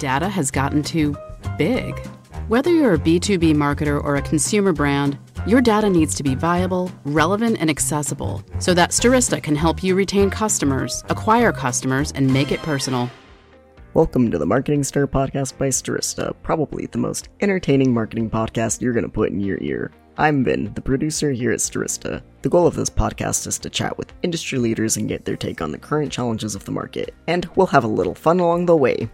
data has gotten too big. Whether you're a B2B marketer or a consumer brand, your data needs to be viable, relevant, and accessible so that Stirista can help you retain customers, acquire customers, and make it personal. Welcome to the Marketing Stir podcast by Stirista, probably the most entertaining marketing podcast you're going to put in your ear. I'm Vin, the producer here at Stirista. The goal of this podcast is to chat with industry leaders and get their take on the current challenges of the market, and we'll have a little fun along the way.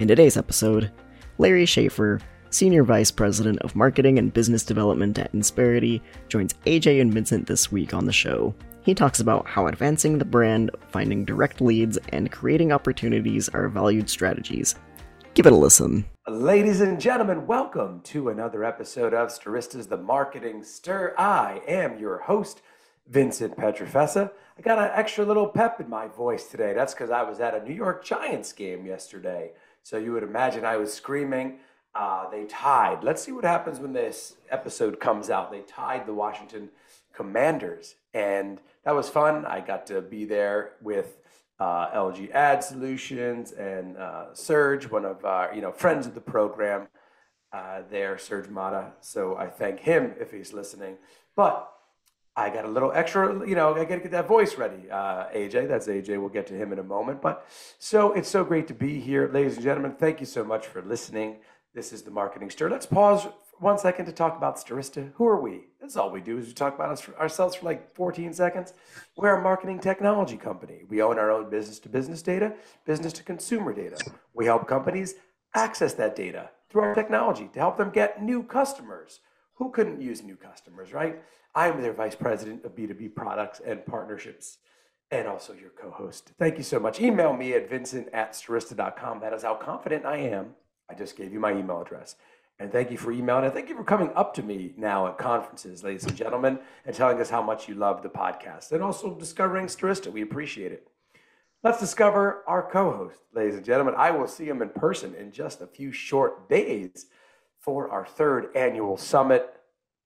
In today's episode, Larry Shaffer, Senior Vice President of Marketing and Business Development at Insperity, joins AJ and Vincent this week on the show. He talks about how advancing the brand, finding direct leads, and creating opportunities are valued strategies. Give it a listen. Ladies and gentlemen, welcome to another episode of Stirista's The Marketing Stir. I am your host, Vincent Pietrafesa. I got an extra little pep in my voice today. That's because I was at a New York Giants game yesterday. So you would imagine I was screaming. Uh, they tied. Let's see what happens when this episode comes out. They tied the Washington Commanders, and that was fun. I got to be there with uh, LG Ad Solutions and uh, Serge, one of our you know friends of the program. Uh, there, Serge Mata. So I thank him if he's listening. But I got a little extra, you know, I got to get that voice ready. Uh, AJ, that's AJ. We'll get to him in a moment. But so it's so great to be here, ladies and gentlemen. Thank you so much for listening. This is the Marketing Stir. Let's pause one second to talk about Stirista. Who are we? That's all we do is we talk about us, ourselves for like 14 seconds. We're a marketing technology company. We own our own business to business data, business to consumer data. We help companies access that data through our technology to help them get new customers. Who couldn't use new customers, right? I'm their vice president of B2B products and partnerships and also your co-host. Thank you so much. Email me at vincent at stirista.com. That is how confident I am I just gave you my email address. And thank you for emailing. And thank you for coming up to me now at conferences, ladies and gentlemen, and telling us how much you love the podcast and also discovering Stirista. We appreciate it. Let's discover our co host, ladies and gentlemen. I will see him in person in just a few short days for our third annual summit.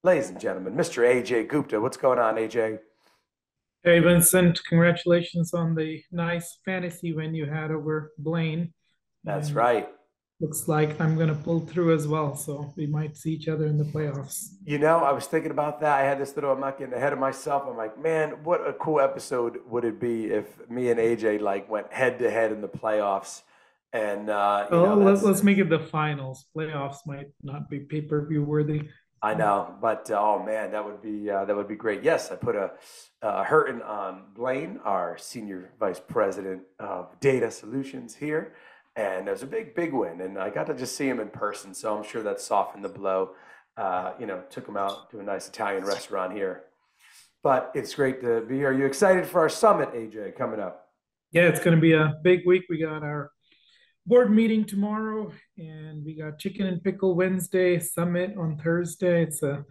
Ladies and gentlemen, Mr. AJ Gupta. What's going on, AJ? Hey, Vincent. Congratulations on the nice fantasy win you had over Blaine. That's and right looks like I'm going to pull through as well. So we might see each other in the playoffs. You know, I was thinking about that. I had this little, I'm not getting ahead of myself. I'm like, man, what a cool episode would it be if me and AJ like went head to head in the playoffs? And, uh, you know, let's, let's make it the finals. Playoffs might not be pay per view worthy. I know, but uh, oh man, that would be uh, that would be great. Yes, I put a, a hurting on Blaine, our senior vice president of data solutions here, and it was a big, big win. And I got to just see him in person, so I'm sure that softened the blow. Uh, you know, took him out to a nice Italian restaurant here. But it's great to be here. Are you excited for our summit, AJ, coming up? Yeah, it's going to be a big week. We got our board meeting tomorrow, and we got chicken and pickle Wednesday, summit on Thursday. It's a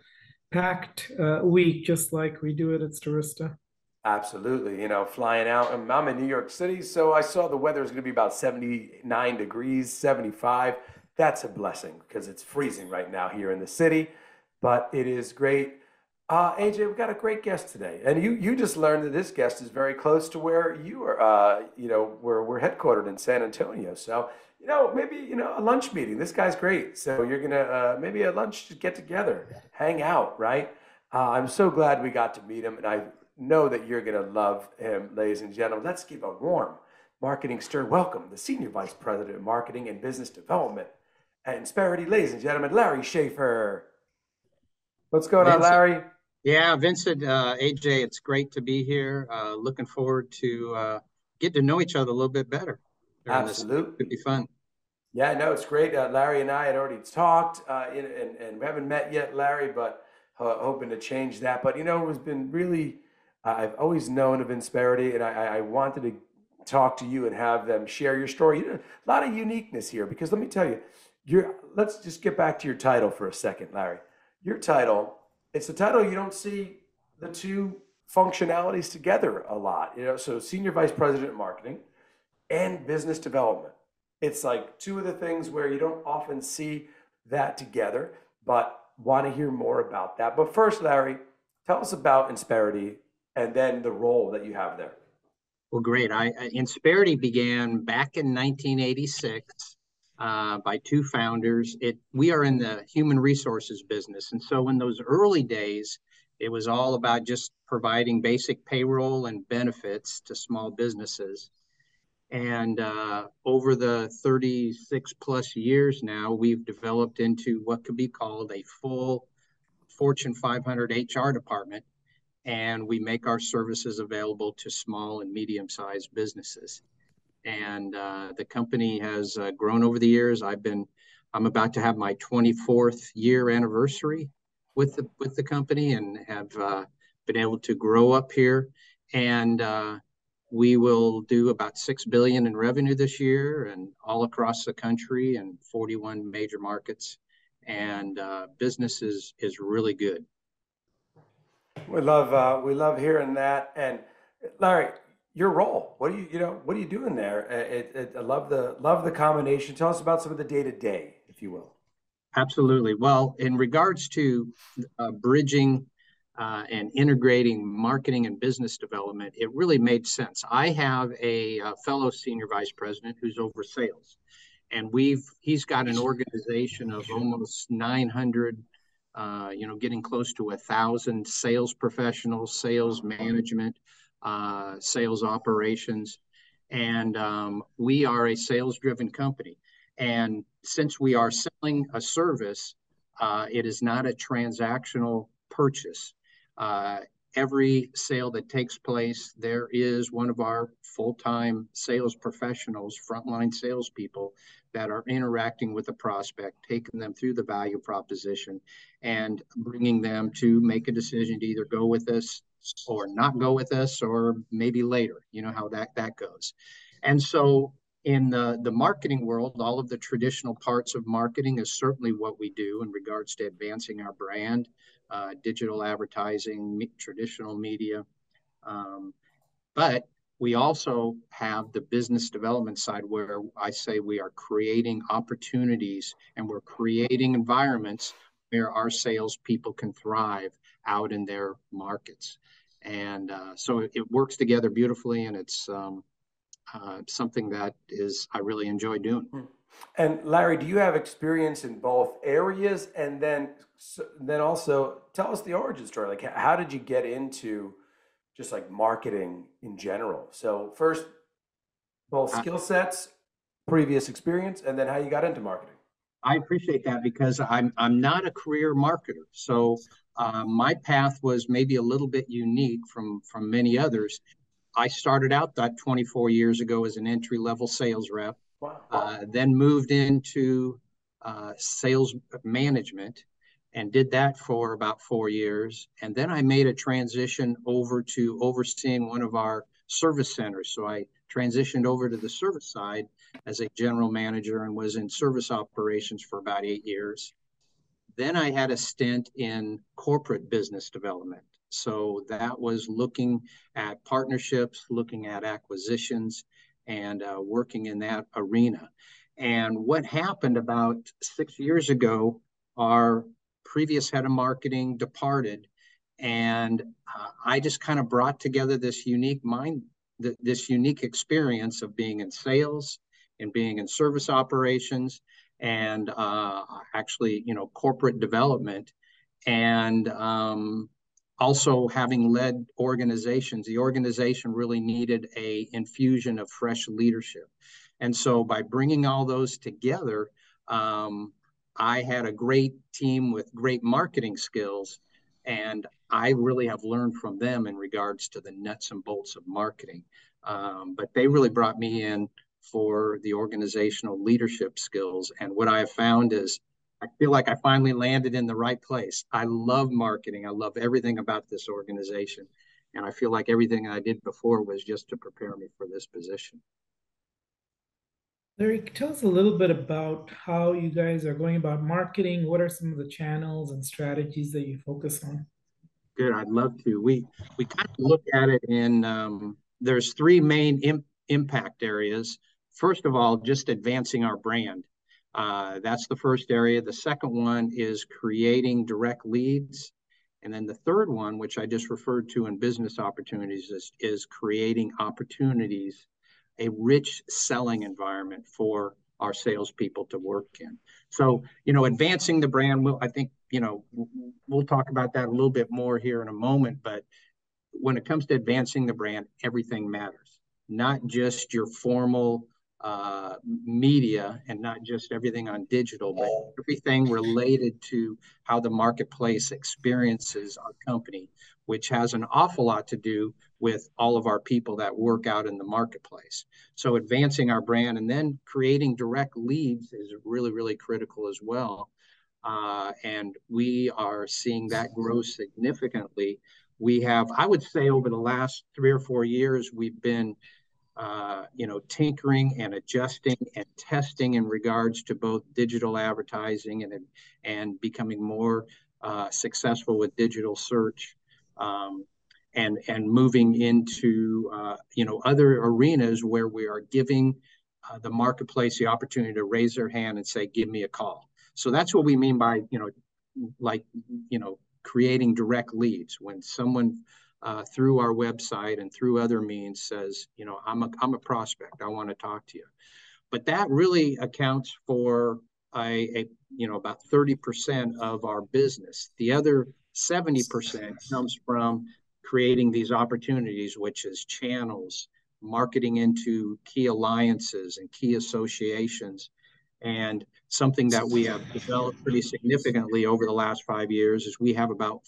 packed uh, week, just like we do it at Stirista. Absolutely. You know, flying out. I'm, I'm in New York City, so I saw the weather is going to be about 79 degrees, 75. That's a blessing because it's freezing right now here in the city, but it is great. Uh, AJ, we've got a great guest today, and you you just learned that this guest is very close to where you are. Uh, you know, where we're headquartered in San Antonio. So, you know, maybe you know a lunch meeting. This guy's great. So you're gonna uh, maybe a lunch to get together, hang out, right? Uh, I'm so glad we got to meet him, and I know that you're going to love him, ladies and gentlemen. Let's give a warm marketing stir welcome, the Senior Vice President of Marketing and Business Development at Insperity, ladies and gentlemen, Larry Shaffer. What's going Vincent, on, Larry? Yeah, Vincent, uh, AJ, it's great to be here. Uh, looking forward to uh, get to know each other a little bit better. Absolutely. It could be fun. Yeah, no, it's great. Uh, Larry and I had already talked, uh, and, and, and, we haven't met yet, Larry, but uh, hoping to change that. But, you know, it's been really I've always known of Insperity, and I, I, wanted to talk to you and have them share your story. a lot of uniqueness here because let me tell you, you let's just get back to your title for a second, Larry. Your title, it's a title you don't see the two functionalities together a lot. You know, so senior vice president marketing and business development. It's like two of the things where you don't often see that together, but want to hear more about that. But first, Larry, tell us about Insperity and then the role that you have there. Well, great. I, Insperity began back in 1986 uh, by two founders. It we are in the human resources business, and so in those early days, it was all about just providing basic payroll and benefits to small businesses. And uh, over the 36 plus years now, we've developed into what could be called a full Fortune 500 HR department. And we make our services available to small and medium sized businesses. And uh, the company has uh, grown over the years. I've been, I'm about to have my 24th year anniversary with the with the company and have uh, been able to grow up here. And uh, we will do about six billion in revenue this year, and all across the country, and 41 major markets. And uh, business is is really good. We love uh, we love hearing that. And Larry, your role. What do you you know what are you doing there? It, it, I love the love the combination. Tell us about some of the day to day, if you will. Absolutely. Well, in regards to uh, bridging uh, and integrating marketing and business development, it really made sense. I have a, a, fellow senior vice president who's over sales, and we've he's got an organization of almost 900, uh, you know, getting close to a thousand sales professionals, sales management, uh, sales operations, and um, we are a sales-driven company. And since we are selling a service, uh, it is not a transactional purchase. Uh, every sale that takes place, there is one of our full time sales professionals, frontline salespeople that are interacting with the prospect, taking them through the value proposition, and bringing them to make a decision to either go with us or not go with us, or maybe later. You know how that that goes. And so in the, the marketing world, all of the traditional parts of marketing is certainly what we do in regards to advancing our brand, uh, digital advertising, me- traditional media. Um, but we also have the business development side where I say we are creating opportunities and we're creating environments where our salespeople can thrive out in their markets. And uh, so it, it, works together beautifully, and it's um, uh, something that is I really enjoy doing. Hmm. And Larry, do you have experience in both areas? And then, then also tell us the origin story. Like, how did you get into just like marketing in general? So first, both uh, skill sets, previous experience, and then how you got into marketing. I appreciate that because I'm I'm not a career marketer, so uh, my path was maybe a little bit unique from from many others I started out that 24 years ago as an entry level sales rep, wow. uh, then moved into uh, sales management and did that for about four years. And then I made a transition over to overseeing one of our service centers. So I transitioned over to the service side as a general manager and was in service operations for about eight years. Then I had a stint in corporate business development. So that was looking at partnerships, looking at acquisitions, and uh, working in that arena. And what happened about six years ago, our previous head of marketing departed. And uh, I just kind of brought together this unique mind, th- this unique experience of being in sales and being in service operations and uh, actually, you know, corporate development. And um, also having led organizations the organization really needed a infusion of fresh leadership and so by bringing all those together um, i had a great team with great marketing skills and i really have learned from them in regards to the nuts and bolts of marketing um, but they really brought me in for the organizational leadership skills and what i have found is I feel like I finally landed in the right place. I love marketing. I love everything about this organization. And I feel like everything I did before was just to prepare me for this position. Larry, tell us a little bit about how you guys are going about marketing. What are some of the channels and strategies that you focus on? Good, I'd love to. We we kind of look at it in um, there's three main Im- impact areas. First of all, just advancing our brand. Uh, that's the first area. The second one is creating direct leads. And then the third one, which I just referred to in business opportunities, is, is creating opportunities, a rich selling environment for our salespeople to work in. So, you know, advancing the brand, we'll, I think, you know, we'll talk about that a little bit more here in a moment. But when it comes to advancing the brand, everything matters, not just your formal uh, media and not just everything on digital, but everything related to how the marketplace experiences our company, which has an awful lot to do with all of our people that work out in the marketplace. So advancing our brand and then creating direct leads is really, really critical as well. Uh, and we are seeing that grow significantly. We have, I would say, over the last three or four years, we've been, uh, you know, tinkering and adjusting and testing in regards to both digital advertising and and becoming more uh, successful with digital search. Um, and and moving into uh, you know other arenas where we are giving uh, the marketplace the opportunity to raise their hand and say give me a call so that's what we mean by you know like you know creating direct leads when someone uh, through our website and through other means says you know i'm a, I'm a prospect i want to talk to you but that really accounts for a, a you know about 30% of our business the other 70% comes from creating these opportunities, which is channels, marketing into key alliances and key associations. And something that we have developed pretty significantly over the last five years is we have about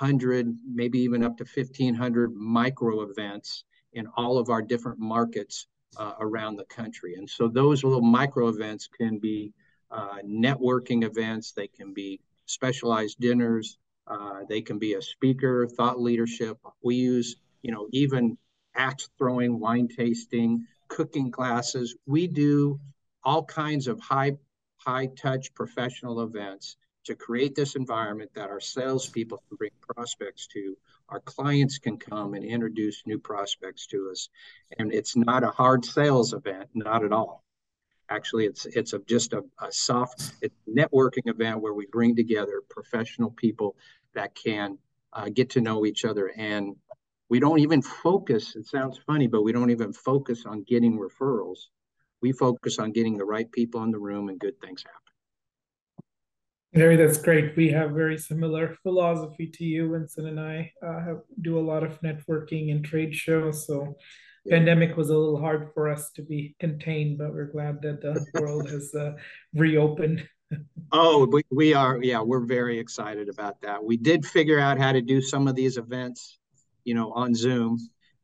1,400, maybe even up to 1,500 micro events in all of our different markets uh, around the country. And so those little micro events can be uh, networking events, they can be specialized dinners, uh, they can be a speaker, thought leadership. We use, you know, even axe throwing, wine tasting, cooking classes. We do all kinds of high, high touch professional events to create this environment that our salespeople can bring prospects to. Our clients can come and introduce new prospects to us. And it's not a hard sales event, not at all. Actually, it's it's a, just a, a soft networking event where we bring together professional people that can uh, get to know each other. And we don't even focus, it sounds funny, but we don't even focus on getting referrals. We focus on getting the right people in the room and good things happen. Larry, that's great. We have very similar philosophy to you. Vincent and I uh, have, do a lot of networking and trade shows. So, yeah. pandemic was a little hard for us to be contained, but we're glad that the world has uh, reopened oh, we, we are, yeah, we're very excited about that. We did figure out how to do some of these events, you know, on Zoom.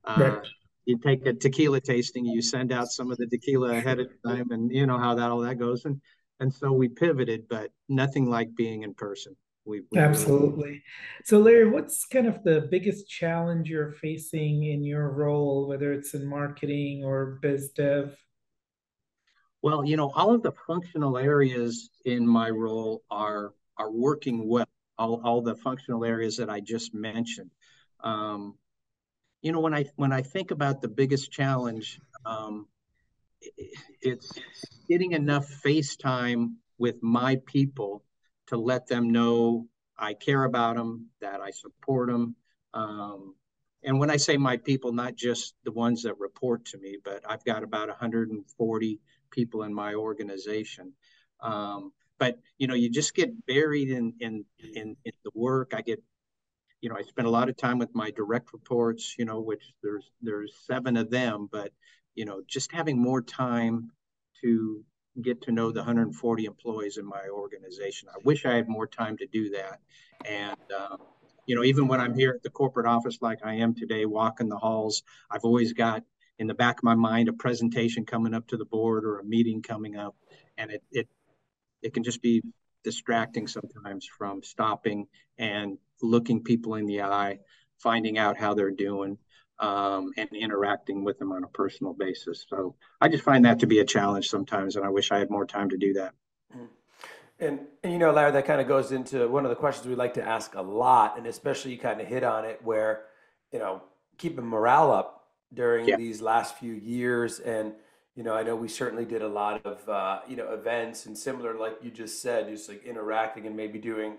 Uh, right. You take a tequila tasting, you send out some of the tequila ahead of time, and you know how that all that goes. And and so we pivoted, but nothing like being in person. We, we absolutely. So, Larry, what's kind of the biggest challenge you're facing in your role, whether it's in marketing or biz dev? Well, you know, all of the functional areas in my role are are working well. All, all the functional areas that I just mentioned. Um, you know, when I when I think about the biggest challenge, um, it's getting enough face time with my people to let them know I care about them, that I support them. Um, and when I say my people, not just the ones that report to me, but I've got about 140 people in my organization. Um, but you know, you just get buried in, in in in the work. I get, you know, I spend a lot of time with my direct reports. You know, which there's there's seven of them, but you know, just having more time to get to know the 140 employees in my organization. I wish I had more time to do that. And um, you know, even when I'm here at the corporate office like I am today, walking the halls, I've always got in the back of my mind a presentation coming up to the board or a meeting coming up and it it it can just be distracting sometimes from stopping and looking people in the eye finding out how they're doing um, and interacting with them on a personal basis so i just find that to be a challenge sometimes and i wish i had more time to do that mm. and, and you know larry that kind of goes into one of the questions we like to ask a lot and especially you kind of hit on it where you know keeping morale up during yeah. these last few years. And, you know, I know we certainly did a lot of, uh, you know, events and similar, like you just said, just like interacting and maybe doing,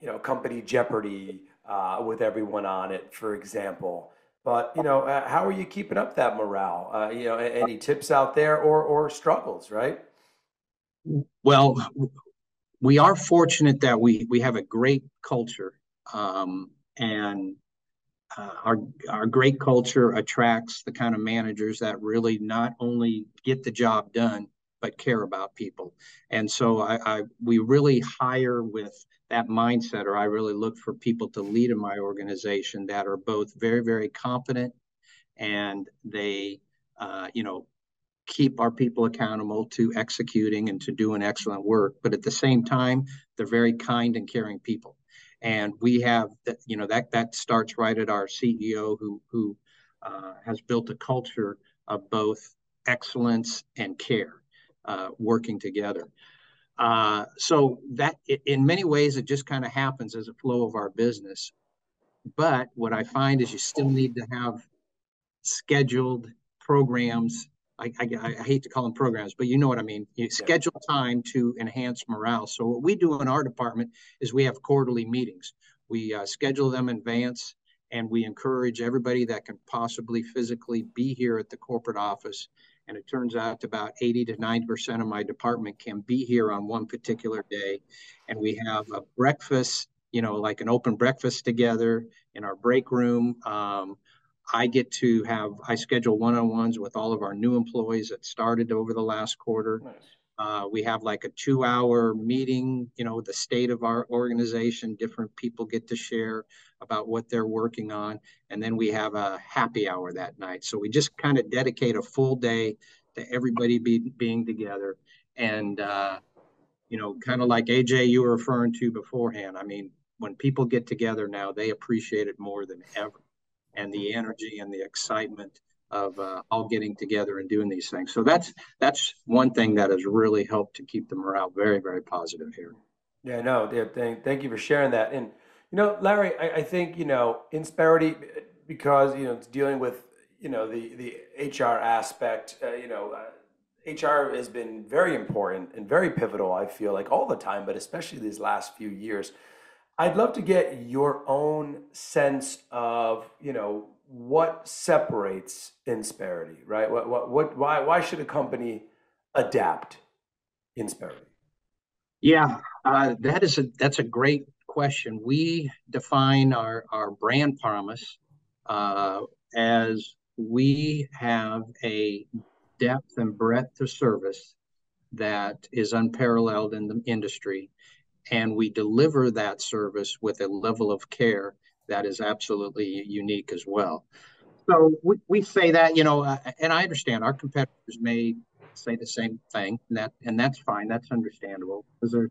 you know, company Jeopardy uh, with everyone on it, for example. But you know, uh, how are you keeping up that morale? Uh, you know, any tips out there or or struggles, right? Well, we are fortunate that we we have a great culture, um, and uh, our our great culture attracts the kind of managers that really not only get the job done but care about people. And so I, I we really hire with that mindset, or I really look for people to lead in my organization that are both very very competent and they uh, you know keep our people accountable to executing and to doing excellent work. But at the same time, they're very kind and caring people. And we have that, you know, that that starts right at our CEO who who uh, has built a culture of both excellence and care uh, working together. Uh, so that in many ways it just kind of happens as a flow of our business. But what I find is you still need to have scheduled programs I, I, I, hate to call them programs, but you know what I mean. You schedule time to enhance morale. So what we do in our department is we have quarterly meetings. We uh, schedule them in advance, and we encourage everybody that can possibly physically be here at the corporate office. And it turns out about 80 to 90 percent of my department can be here on one particular day. And we have a breakfast, you know, like an open breakfast together in our break room. Um, I get to have, I schedule one on ones with all of our new employees that started over the last quarter. Nice. Uh, we have like a two hour meeting, you know, the state of our organization. Different people get to share about what they're working on. And then we have a happy hour that night. So we just kind of dedicate a full day to everybody be, being together. And, uh, you know, kind of like AJ, you were referring to beforehand. I mean, when people get together now, they appreciate it more than ever and the energy and the excitement of uh, all getting together and doing these things. So that's that's one thing that has really helped to keep the morale very very positive here. Yeah, no, thank, thank you for sharing that. And you know, Larry, I, I think you know Insperity because you know it's dealing with you know the the HR aspect. Uh, you know, uh, HR has been very important and very pivotal. I feel like all the time, but especially these last few years. I'd love to get your own sense of, you know, what separates Insperity, right? What, what, what, why, why should a company adapt Insperity? Yeah, uh, that is a that's a great question. We define our our brand promise uh, as we have a depth and breadth of service that is unparalleled in the industry and we deliver that service with a level of care that is absolutely unique as well. So we, we say that, you know, uh, and I understand our competitors may say the same thing, and that and that's fine. That's understandable. There's a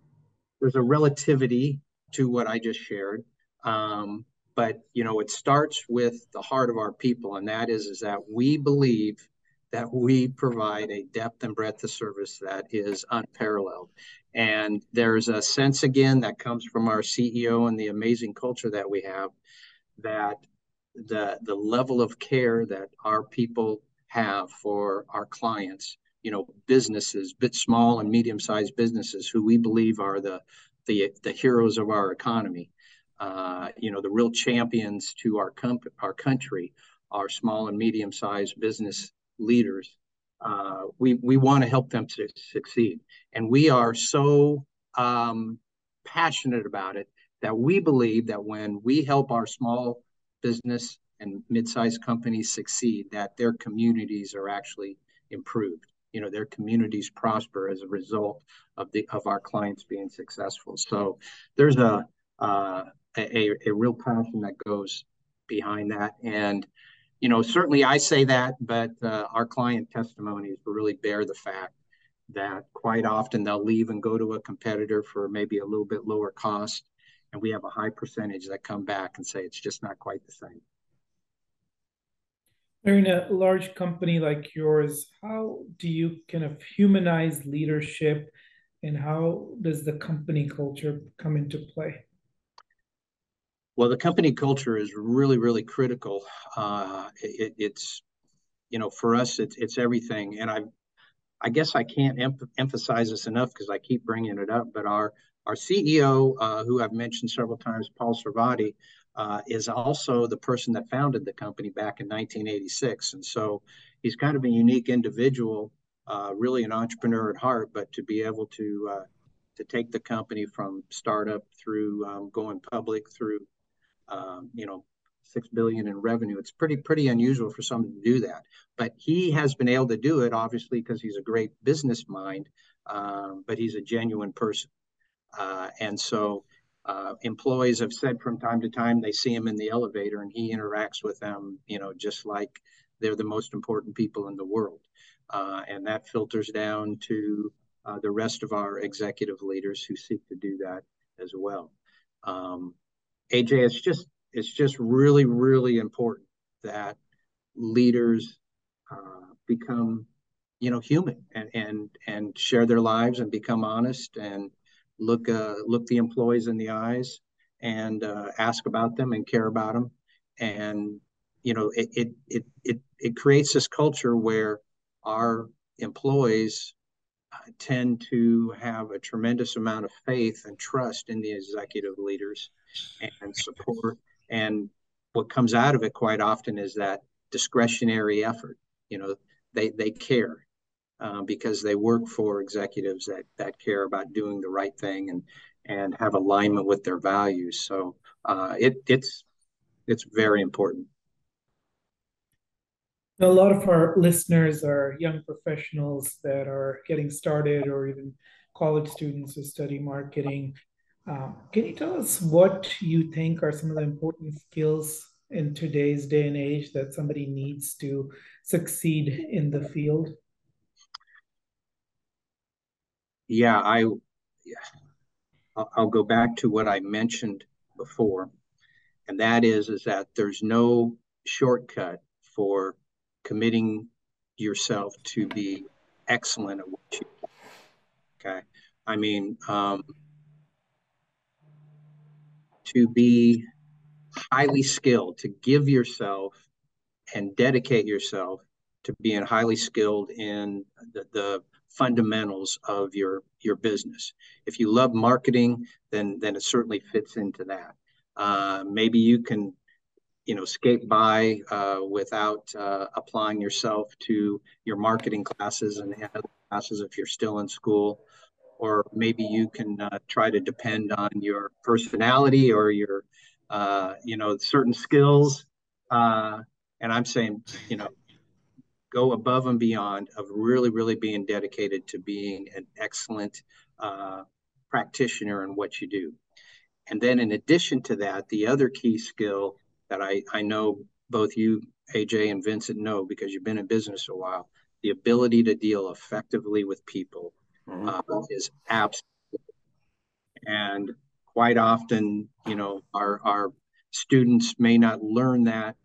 there's a relativity to what I just shared. Um, but you know, it starts with the heart of our people, and that is is that we believe that we provide a depth and breadth of service that is unparalleled. And there's a sense again that comes from our CEO and the amazing culture that we have that the the level of care that our people have for our clients, you know, businesses, bit small and medium-sized businesses who we believe are the the the heroes of our economy. Uh, you know, the real champions to our comp- our country are small and medium-sized business leaders, uh, we we want to help them to succeed, and we are so um, passionate about it that we believe that when we help our small business and mid-sized companies succeed, that their communities are actually improved. You know, their communities prosper as a result of the of our clients being successful. So there's a uh, a, a real passion that goes behind that, and you know, certainly I say that, but uh, our client testimonies really bear the fact that quite often they'll leave and go to a competitor for maybe a little bit lower cost. And we have a high percentage that come back and say it's just not quite the same. In a large company like yours, how do you kind of humanize leadership and how does the company culture come into play? Well, the company culture is really, really critical. Uh, it, it's, you know, for us, it's it's everything. And I, I guess I can't em- emphasize this enough because I keep bringing it up. But our our CEO, uh, who I've mentioned several times, Paul Sarvadi, uh, is also the person that founded the company back in 1986. And so he's kind of a unique individual, uh, really an entrepreneur at heart, but to be able to uh, to take the company from startup through um, going public through um, you know six billion in revenue. It's pretty pretty unusual for someone to do that, but he has been able to do it obviously because he's a great business mind, um, but he's a genuine person, uh, and so. Uh, employees have said from time to time they see him in the elevator and he interacts with them, you know, just like they're the most important people in the world. Uh, and that filters down to uh, the rest of our executive leaders who seek to do that as well. Um, AJ, it's just it's just really, really important that leaders uh, become, you know, human and and and share their lives and become honest and look uh, look the employees in the eyes and uh, ask about them and care about them and you know it, it it it it creates this culture where our employees uh, tend to have a tremendous amount of faith and trust in the executive leaders and support and what comes out of it quite often is that discretionary effort. You know, they they care uh, because they work for executives that that care about doing the right thing and and have alignment with their values. So uh, it it's it's very important. A lot of our listeners are young professionals that are getting started, or even college students who study marketing. Um, can you tell us what you think are some of the important skills in today's day and age that somebody needs to succeed in the field? Yeah, I yeah, I'll go back to what I mentioned before, and that is is that there's no shortcut for committing yourself to be excellent at what you do. Okay, I mean. Um, to be highly skilled, to give yourself and dedicate yourself to being highly skilled in the, the fundamentals of your your business. If you love marketing, then then it certainly fits into that. Uh, maybe you can, you know, skate by uh, without uh, applying yourself to your marketing classes and classes if you're still in school or maybe you can uh, try to depend on your personality or your uh, you know certain skills. Uh, and i'm saying you know go above and beyond of really really being dedicated to being an excellent uh, practitioner in what you do. And then in addition to that the other key skill that i i know both you aj and vincent know because you've been in business a while the ability to deal effectively with people mm-hmm. uh, is absolute. And quite often, you know, our, our students may not learn that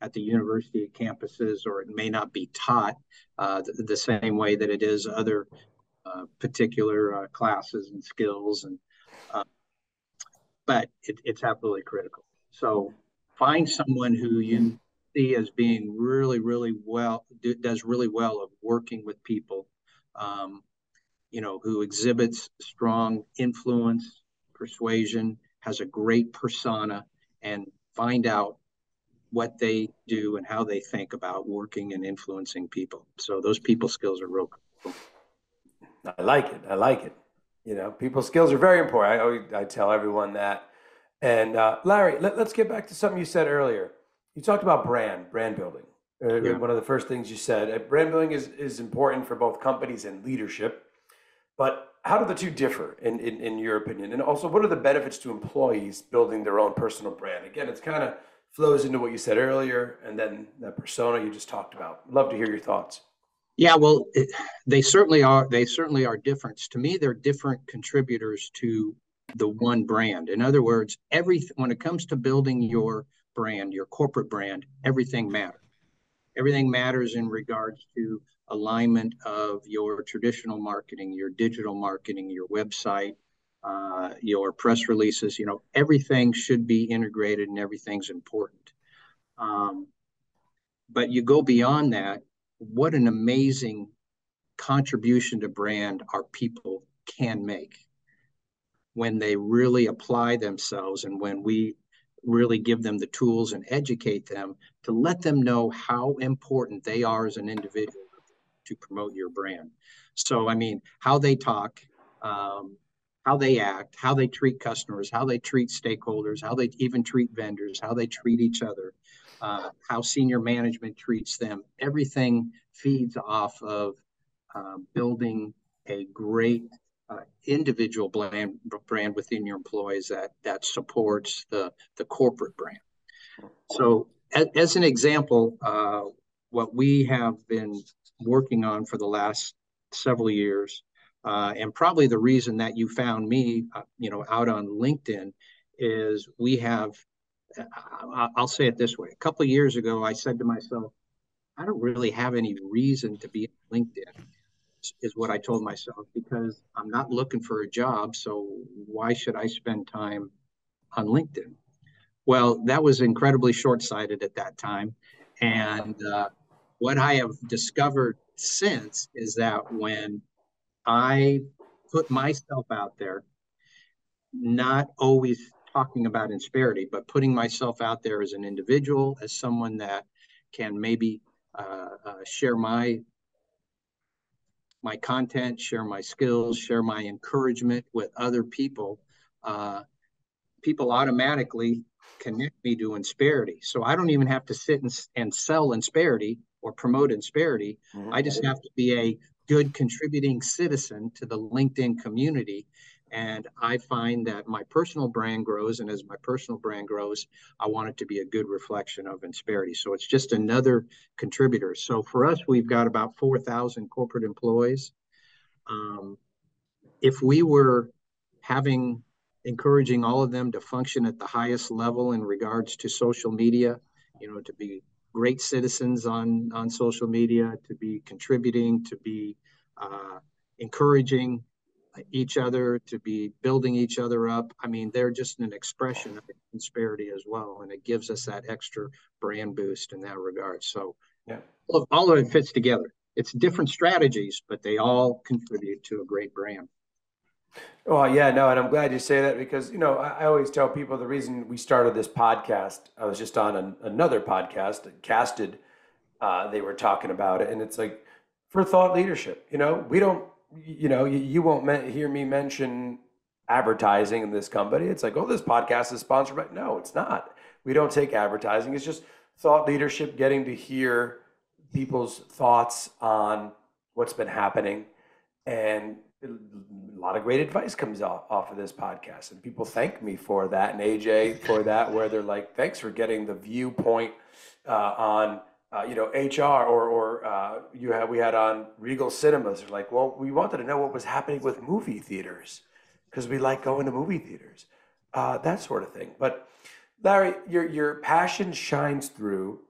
at the university campuses, or it may not be taught uh, the, the, same way that it is other uh, particular uh, classes and skills. And uh, but it, it's absolutely critical. So find someone who you see as being really, really well do, does really well of working with people. Um, you know, who exhibits strong influence, persuasion, has a great persona, and find out what they do and how they think about working and influencing people. So those people skills are real. Cool. I like it. I like it. You know, people skills are very important. I always I tell everyone that. And uh, Larry, let, us get back to something you said earlier. You talked about brand, brand building. Uh, yeah. One of the first things you said, uh, brand building is, is important for both companies and leadership. But how do the two differ in, in, in your opinion? And also, what are the benefits to employees building their own personal brand? Again, it's kind of flows into what you said earlier and then that persona you just talked about. Love to hear your thoughts. Yeah, well, it, they certainly are. They certainly are different. To me, they're different contributors to the one brand. In other words, every when it comes to building your brand, your corporate brand, everything matters. Everything matters in regards to alignment of your traditional marketing, your digital marketing, your website, uh, your press releases. You know, everything should be integrated and everything's important. Um, but you go beyond that. What an amazing contribution to brand our people can make when they really apply themselves and when we really give them the tools and educate them to let them know how important they are as an individual to promote your brand. So, I mean, how they talk, um, how they act, how they treat customers, how they treat stakeholders, how they even treat vendors, how they treat each other, uh, how senior management treats them. Everything feeds off of uh, building a great uh, individual brand, brand within your employees that that supports the the corporate brand. So, as, as an example, uh, what we have been working on for the last several years, uh, and probably the reason that you found me, uh, you know, out on LinkedIn, is we have. Uh, I'll say it this way: a couple years ago, I said to myself, I don't really have any reason to be LinkedIn is what I told myself because I'm not looking for a job. So why should I spend time on LinkedIn? Well, that was incredibly short sighted at that time. And uh, what I have discovered since is that when I put myself out there, not always talking about Insperity, but putting myself out there as an individual, as someone that can maybe uh, uh, share my my content, share my skills, share my encouragement with other people, uh, people automatically connect me to Insperity. So I don't even have to sit and, and sell Insperity or promote Insperity. Mm-hmm. I just have to be a good contributing citizen to the LinkedIn community and I find that my personal brand grows, and as my personal brand grows, I want it to be a good reflection of Insperity. So it's just another contributor. So for us, we've got about 4,000 corporate employees. Um, if we were having encouraging all of them to function at the highest level in regards to social media, you know, to be great citizens on on social media, to be contributing, to be uh, encouraging each other, to be building each other up. I mean, they're just an expression of Insperity as well, and it gives us that extra brand boost in that regard. So, yeah, all of, all of it fits together. It's different strategies, but they all contribute to a great brand. Oh yeah, no, and I'm glad you say that because you know I, I always tell people the reason we started this podcast. I was just on an, another podcast, Casted. Uh, they were talking about it, and it's like for thought leadership. You know, we don't you know, you, won't me- hear me mention advertising in this company. It's like, oh, this podcast is sponsored by. No, it's not. We don't take advertising. It's just thought leadership, getting to hear people's thoughts on what's been happening. And a lot of great advice comes off, off of this podcast. And people thank me for that and AJ for that, where they're like, thanks for getting the viewpoint uh, on uh, you know, HR or or uh, you had we had on Regal Cinemas. Like, well, we wanted to know what was happening with movie theaters because we like going to movie theaters, uh, that sort of thing. But Larry, your your passion shines through.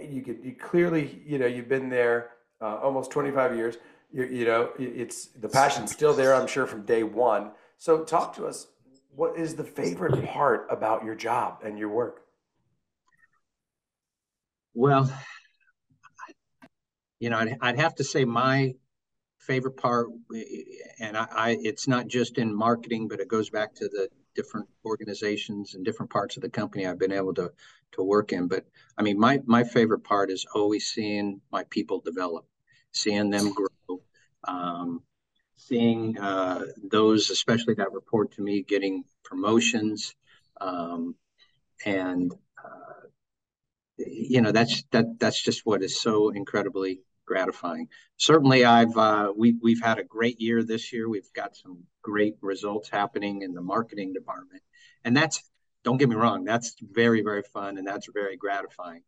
You could you clearly, you know, you've been there uh, almost 25 years. You, you know, it's the passion's still there. I'm sure from day one. So talk to us. What is the favorite part about your job and your work? Well, you know, I'd, I'd have to say my favorite part, and I, I, it's not just in marketing, but it goes back to the different organizations and different parts of the company I've been able to to work in. But I mean, my my favorite part is always seeing my people develop, seeing them grow, um, seeing uh, those, especially that report to me, getting promotions, um, and uh, you know that's that that's just what is so incredibly gratifying. Certainly, I've uh, we we've had a great year this year. We've got some great results happening in the marketing department, and that's don't get me wrong, that's very very fun and that's very gratifying.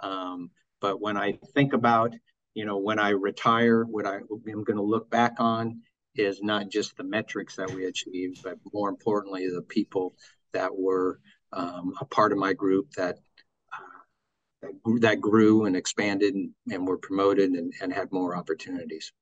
Um, but when I think about you know when I retire, what I am going to look back on is not just the metrics that we achieved, but more importantly, the people that were um, a part of my group that that grew, and expanded and, and were promoted and, and had more opportunities.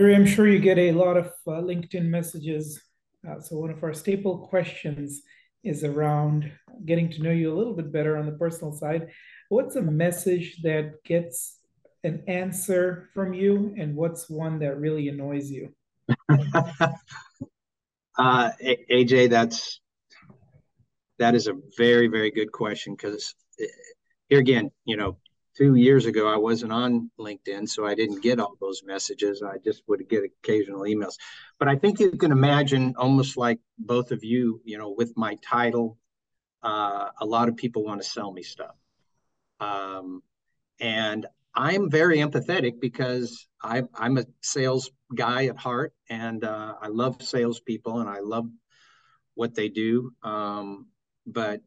I'm sure you get a lot of uh, LinkedIn messages. Uh, so one of our staple questions is around getting to know you a little bit better on the personal side. What's a message that gets an answer from you, and what's one that really annoys you? uh, AJ, that's that is a very very good question because eh, here again, you know, two years ago I wasn't on LinkedIn, so I didn't get all those messages. I just would get occasional emails. But I think you can imagine almost like both of you, you know, with my title, uh, a lot of people want to sell me stuff. Um, and I'm very empathetic because I, I'm a sales guy at heart, and uh, I love salespeople and I love what they do. Um, but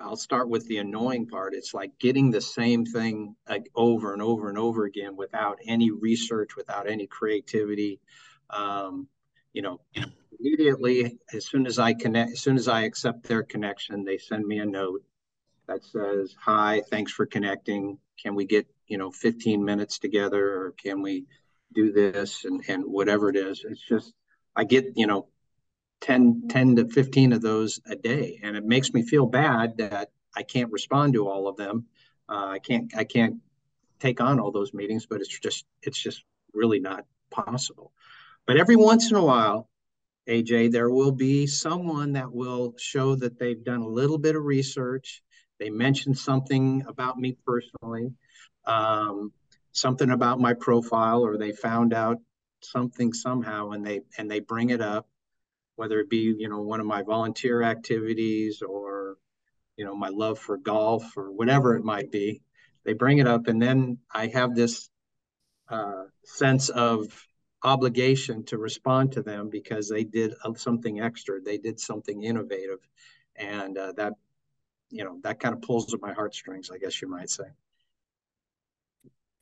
I'll start with the annoying part. It's like getting the same thing like over and over and over again without any research, without any creativity. Um, you know, immediately as soon as I connect, as soon as I accept their connection, they send me a note that says, "Hi, thanks for connecting. Can we get you know 15 minutes together, or can we do this and and whatever it is?" It's just I get you know 10, 10 to 15 of those a day. And it makes me feel bad that I can't respond to all of them. Uh, I can't, I can't take on all those meetings, but it's just, it's just really not possible. But every once in a while, AJ, there will be someone that will show that they've done a little bit of research. They mentioned something about me personally, um, something about my profile, or they found out something somehow and they and they bring it up whether it be you know one of my volunteer activities or you know my love for golf or whatever it might be they bring it up and then i have this uh, sense of obligation to respond to them because they did something extra. They did something innovative and uh, that you know that kind of pulls at my heartstrings i guess you might say.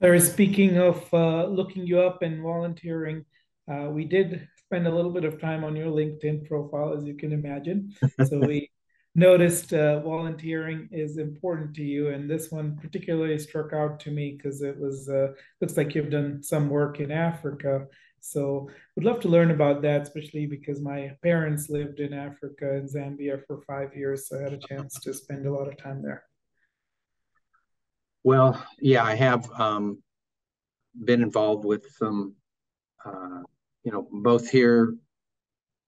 Larry, speaking of uh, looking you up and volunteering, uh, we did spend a little bit of time on your LinkedIn profile, as you can imagine. so we noticed uh, volunteering is important to you, and this one particularly struck out to me because it was uh, looks like you've done some work in Africa. So would love to learn about that, especially because my parents lived in Africa in Zambia for five years, so I had a chance to spend a lot of time there. Well, yeah, I have um, been involved with some uh, you know, both here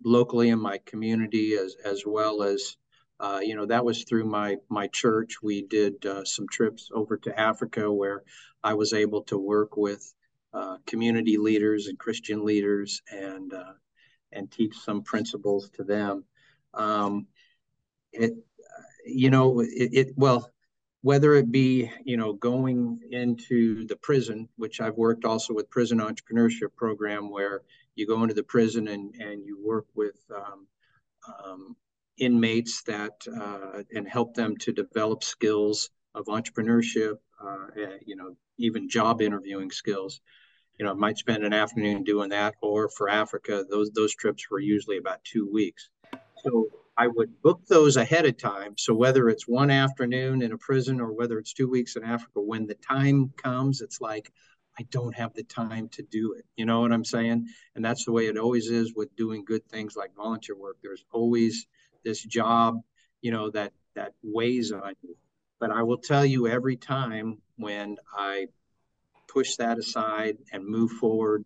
locally in my community as as well as uh, you know that was through my my church. We did uh, some trips over to Africa where I was able to work with uh, community leaders and Christian leaders and uh, and teach some principles to them. Um, it you know it, it well whether it be you know going into the prison which i've worked also with prison entrepreneurship program where you go into the prison and, and you work with um, um, inmates that uh, and help them to develop skills of entrepreneurship, uh, you know, even job interviewing skills. You know, might spend an afternoon doing that, or for Africa, those those trips were usually about two weeks. So I would book those ahead of time. So whether it's one afternoon in a prison or whether it's two weeks in Africa, when the time comes, it's like, I don't have the time to do it. You know what I'm saying? And that's the way it always is with doing good things like volunteer work. There's always this job, you know, that that weighs on you. But I will tell you every time when I push that aside and move forward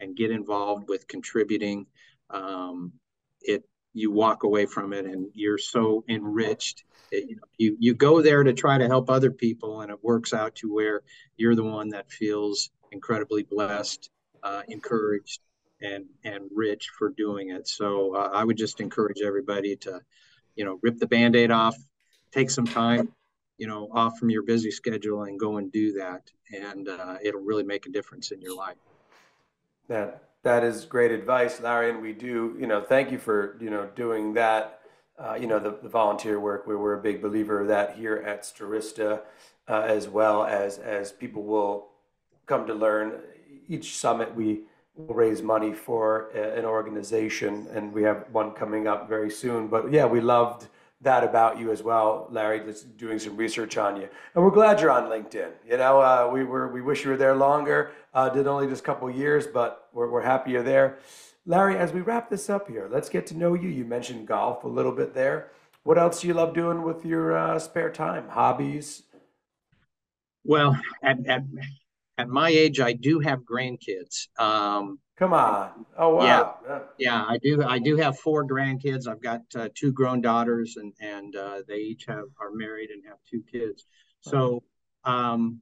and get involved with contributing, um, it you walk away from it and you're so enriched it, you, know, you you go there to try to help other people and it works out to where you're the one that feels incredibly blessed uh, encouraged and and rich for doing it. So uh, i would just encourage everybody to you know rip the band-aid off take some time you know off from your busy schedule and go and do that. And uh, it'll really make a difference in your life. That that is great advice larry and we do you know thank you for you know doing that uh, you know, the, the, volunteer work, we're a big believer of that here at Stirista, uh, as well as as people will come to learn. Each summit we will raise money for a, an organization, and we have one coming up very soon. But yeah, we loved that about you as well, Larry. Just doing some research on you, and we're glad you're on LinkedIn. You know, uh, we were we wish you were there longer. Uh, did only just a couple years, but we're we're happy you're there. Larry, as we wrap this up here, let's get to know you. You mentioned golf a little bit there. What else do you love doing with your uh, spare time? Hobbies? Well, at, at, at my age, I do have grandkids. Um, Come on. Oh wow. Yeah. yeah, I do. I do have four grandkids. I've got uh, two grown daughters, and and uh, they each have are married and have two kids. So, um,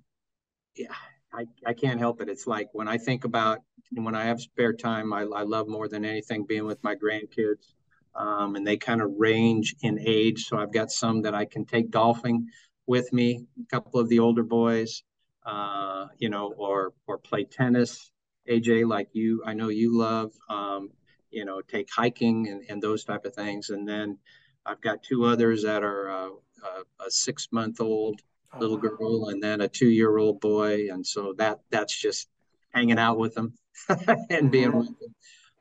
yeah, I I can't help it. It's like when I think about when I have spare time, I, I love more than anything being with my grandkids. Um, and they kind of range in age. So I've got some that I can take golfing with me, a couple of the older boys, uh, you know, or or play tennis AJ, like you, I know you love, um, you know, take hiking and, and those type of things. And then I've got two others that are uh, a, a six month old oh, little girl and then a two year old boy. And so that that's just hanging out with them and being mm-hmm. with them.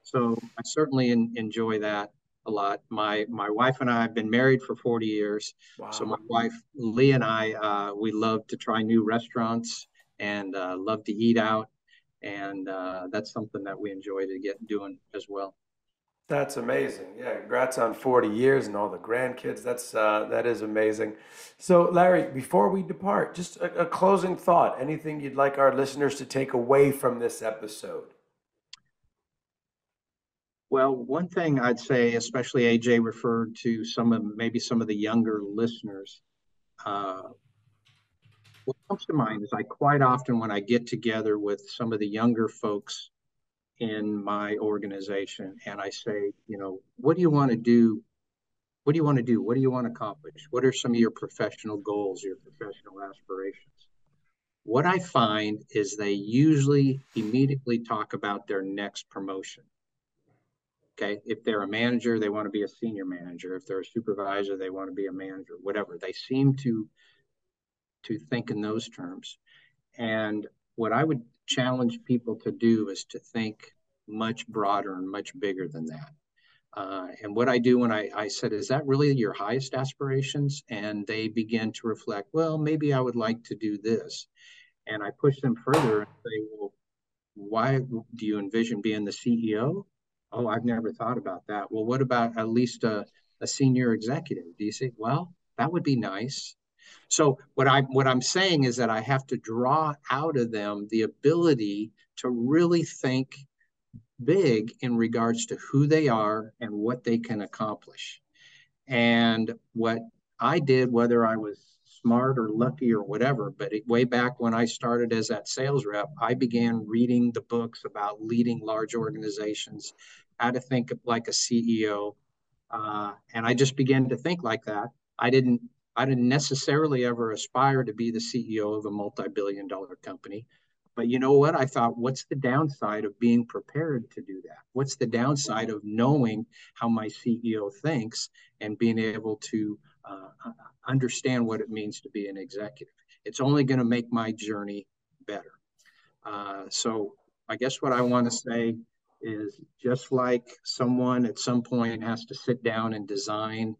So I certainly in, enjoy that a lot. My my wife and I have been married for 40 years. Wow. So my wife Lee and I uh, we love to try new restaurants and uh, love to eat out and uh, that's something that we enjoy to get doing as well. That's amazing. Yeah, congrats on 40 years and all the grandkids. That's uh, that is amazing. So, Larry, before we depart, just a, a closing thought. Anything you'd like our listeners to take away from this episode? Well, one thing I'd say, especially AJ referred to some of maybe some of the younger listeners. Uh, what comes to mind is I quite often, when I get together with some of the younger folks in my organization, and I say, you know, what do you want to do? What do you want to do? What do you want to accomplish? What are some of your professional goals, your professional aspirations? What I find is they usually immediately talk about their next promotion. Okay. If they're a manager, they want to be a senior manager. If they're a supervisor, they want to be a manager, whatever. They seem to to think in those terms. And what I would challenge people to do is to think much broader and much bigger than that. Uh, and what I do when I, I said, is that really your highest aspirations? And they begin to reflect, well, maybe I would like to do this. And I push them further and say, well, why do you envision being the CEO? Oh, I've never thought about that. Well, what about at least a, a senior executive? Do you say, well, that would be nice. So what I'm what I'm saying is that I have to draw out of them the ability to really think big in regards to who they are and what they can accomplish. And what I did, whether I was smart or lucky or whatever, but it, way back when I started as that sales rep, I began reading the books about leading large organizations, how to think like a CEO. Uh, and I just began to think like that. I didn't I didn't necessarily ever aspire to be the CEO of a multi billion dollar company. But you know what? I thought, what's the downside of being prepared to do that? What's the downside of knowing how my CEO thinks and being able to uh, understand what it means to be an executive? It's only going to make my journey better. Uh, so I guess what I want to say is just like someone at some point has to sit down and design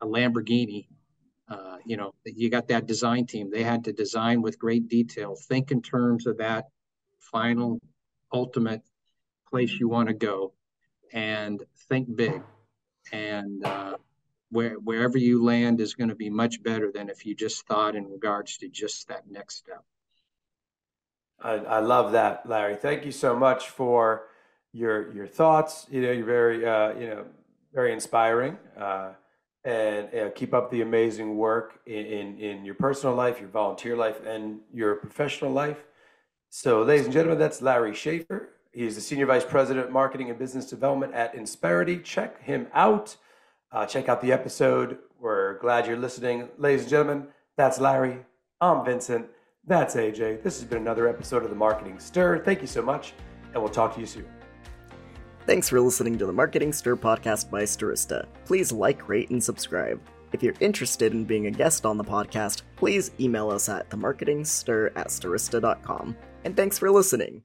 a Lamborghini. Uh, you know, you got that design team. They had to design with great detail. Think in terms of that final, ultimate place you want to go, and think big. And uh, where, wherever you land is going to be much better than if you just thought in regards to just that next step. I, I love that, Larry. Thank you so much for your your thoughts. You know, you're very uh, you know very inspiring. Uh, and uh, keep up the amazing work in, in, in, your personal life, your volunteer life, and your professional life. So, ladies and gentlemen, that's Larry Shaffer. He's the Senior Vice President, of Marketing and Business Development at Insperity. Check him out. Uh, check out the episode. We're glad you're listening. Ladies and gentlemen, that's Larry. I'm Vincent. That's AJ. This has been another episode of the Marketing Stir. Thank you so much, and we'll talk to you soon. Thanks for listening to the Marketing Stir podcast by Stirista. Please like, rate, and subscribe. If you're interested in being a guest on the podcast, please email us at themarketingstir at stirista.com. And thanks for listening.